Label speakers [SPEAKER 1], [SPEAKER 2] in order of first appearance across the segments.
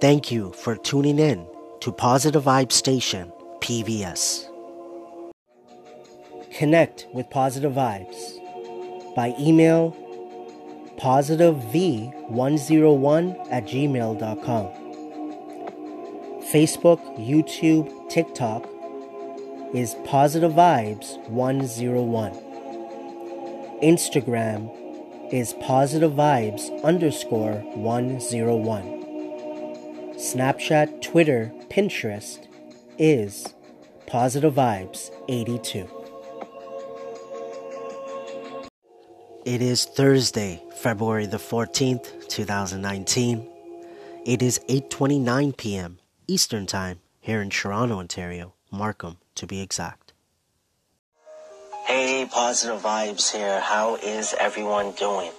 [SPEAKER 1] Thank you for tuning in to Positive Vibe Station, PVS. Connect with Positive Vibes by email positivev101 at gmail.com. Facebook, YouTube, TikTok is Positive Vibes 101. Instagram is Positive Vibes underscore 101. Snapchat, Twitter, Pinterest is Positive Vibes 82. It is Thursday, February the 14th, 2019. It is 8:29 p.m. Eastern Time here in Toronto, Ontario, Markham to be exact.
[SPEAKER 2] Hey, positive vibes here. How is everyone doing?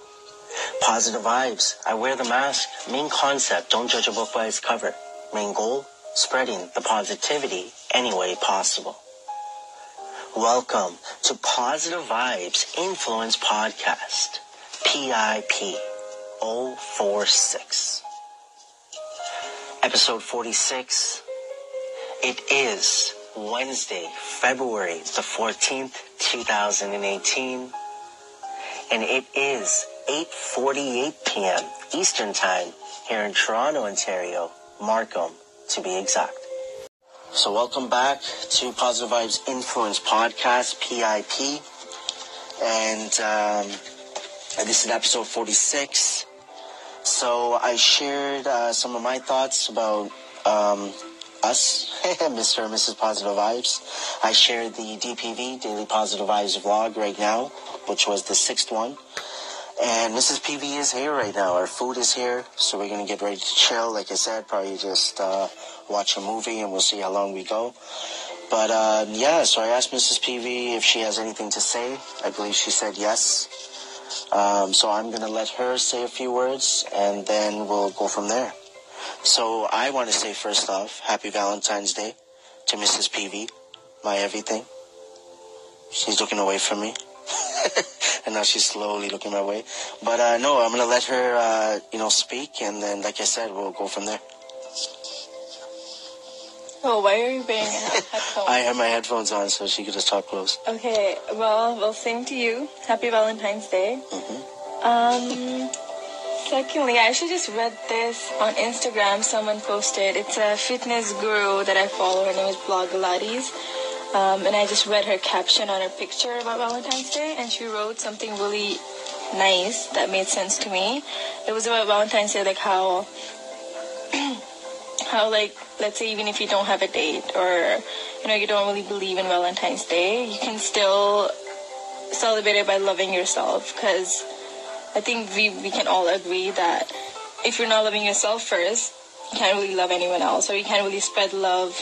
[SPEAKER 2] Positive vibes. I wear the mask. Main concept, don't judge a book by its cover. Main goal, spreading the positivity any way possible. Welcome to Positive Vibes Influence Podcast, PIP 046. Episode 46. It is Wednesday, February the 14th, 2018, and it is 8:48 p.m. Eastern Time here in Toronto, Ontario, Markham to be exact. So welcome back to Positive Vibes Influence Podcast, PIP. And, um, and this is episode 46. So I shared uh, some of my thoughts about um, us, Mr. and Mrs. Positive Vibes. I shared the DPV, Daily Positive Vibes vlog right now, which was the sixth one. And Mrs. PV is here right now. Our food is here, so we're gonna get ready to chill. Like I said, probably just uh, watch a movie, and we'll see how long we go. But uh, yeah, so I asked Mrs. PV if she has anything to say. I believe she said yes. Um, so I'm gonna let her say a few words, and then we'll go from there. So I want to say first off, Happy Valentine's Day to Mrs. PV, my everything. She's looking away from me. and now she's slowly looking my way. But uh, no, I'm gonna let her, uh, you know, speak, and then, like I said, we'll go from there.
[SPEAKER 3] Oh, why are you wearing headphones?
[SPEAKER 2] I have my headphones on, so she could just talk close.
[SPEAKER 3] Okay, well, well, same to you. Happy Valentine's Day.
[SPEAKER 2] Mm-hmm.
[SPEAKER 3] Um, secondly, I actually just read this on Instagram. Someone posted. It's a fitness guru that I follow. Her name is Blog Blogilates. Um, and I just read her caption on her picture about Valentine's Day, and she wrote something really nice that made sense to me. It was about Valentine's Day, like how, how like, let's say even if you don't have a date or, you know, you don't really believe in Valentine's Day, you can still celebrate it by loving yourself. Because I think we, we can all agree that if you're not loving yourself first, you can't really love anyone else, or you can't really spread love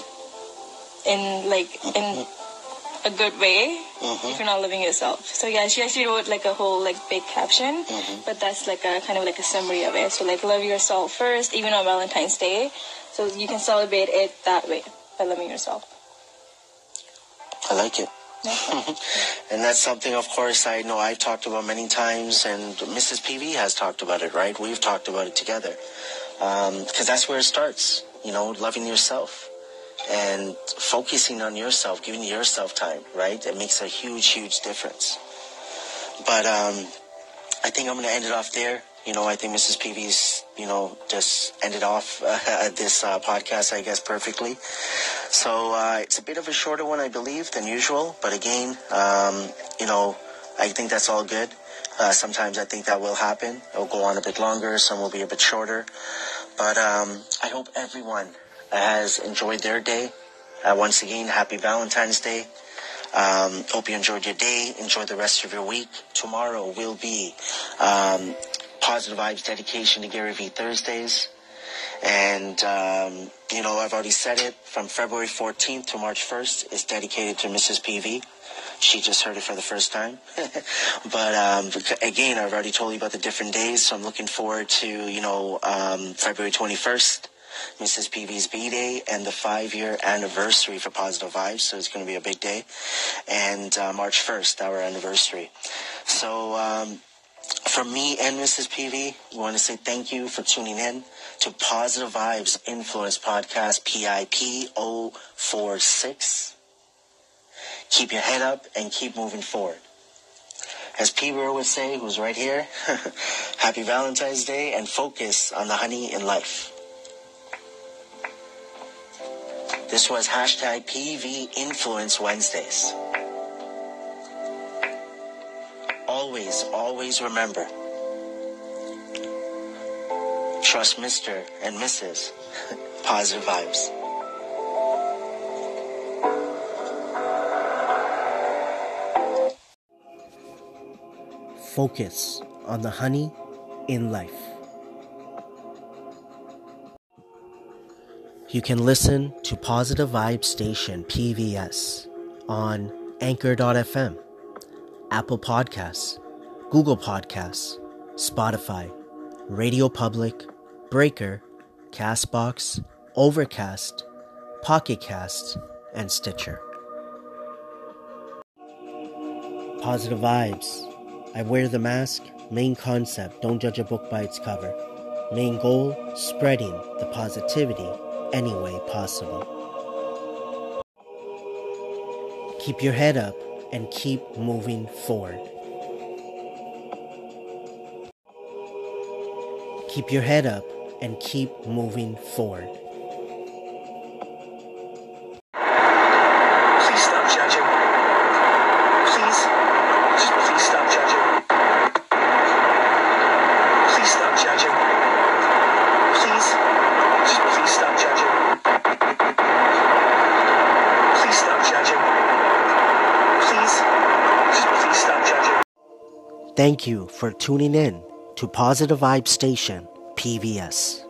[SPEAKER 3] in like in a good way
[SPEAKER 2] Mm-hmm.
[SPEAKER 3] if you're not loving yourself. So yeah, she actually wrote like a whole like big caption,
[SPEAKER 2] Mm-hmm.
[SPEAKER 3] but that's like a kind of like a summary of it. So like love yourself first, even on Valentine's Day, so you can celebrate it that way by loving yourself.
[SPEAKER 2] I like it. And that's something, of course, I know I've talked about many times, and Mrs. PV has talked about it, right? We've talked about it together. Because that's where it starts, you know, loving yourself and focusing on yourself, giving yourself time, right? It makes a huge, huge difference. But um, I think I'm going to end it off there. You know, I think Mrs. PV's, you know, just ended off uh, this uh, podcast, I guess, perfectly. So uh, it's a bit of a shorter one, I believe, than usual. But again, um, you know, I think that's all good. Uh, sometimes I think that will happen. It'll go on a bit longer. Some will be a bit shorter. But um, I hope everyone has enjoyed their day. Uh, once again, happy Valentine's Day. Um, hope you enjoyed your day. Enjoy the rest of your week. Tomorrow will be um, Positive Vibes dedication to Gary V Thursdays. And, um, you know, I've already said it. From February 14th to March 1st is dedicated to Mrs. PV. She just heard it for the first time. but um, again, I've already told you about the different days, so I'm looking forward to, you know, um, February 21st. Mrs. PV's B-Day and the five-year anniversary for Positive Vibes, so it's going to be a big day. And uh, March 1st, our anniversary. So um, me and Mrs. PV, we want to say thank you for tuning in.
[SPEAKER 4] to Positive Vibes Influence Podcast PIP 046. Keep your head up and keep moving forward. As P. Bear would say, who's right here, happy Valentine's Day and focus on the honey in life. This was hashtag PV Influence Wednesdays. Always, always remember trust Mr. and Mrs. Positive Vibes.
[SPEAKER 2] Focus on the honey in life. You can listen to Positive Vibe Station PVS on Anchor.fm, Apple Podcasts, Google Podcasts, Spotify, Radio Public, Breaker, Castbox, Overcast, Pocket Cast, and Stitcher. Positive vibes. I wear the mask. Main concept don't judge a book by its cover. Main goal spreading the positivity any way possible. Keep your head up and keep moving forward. Keep your head up and keep moving forward. Thank you for tuning in to Positive Vibe Station PVS.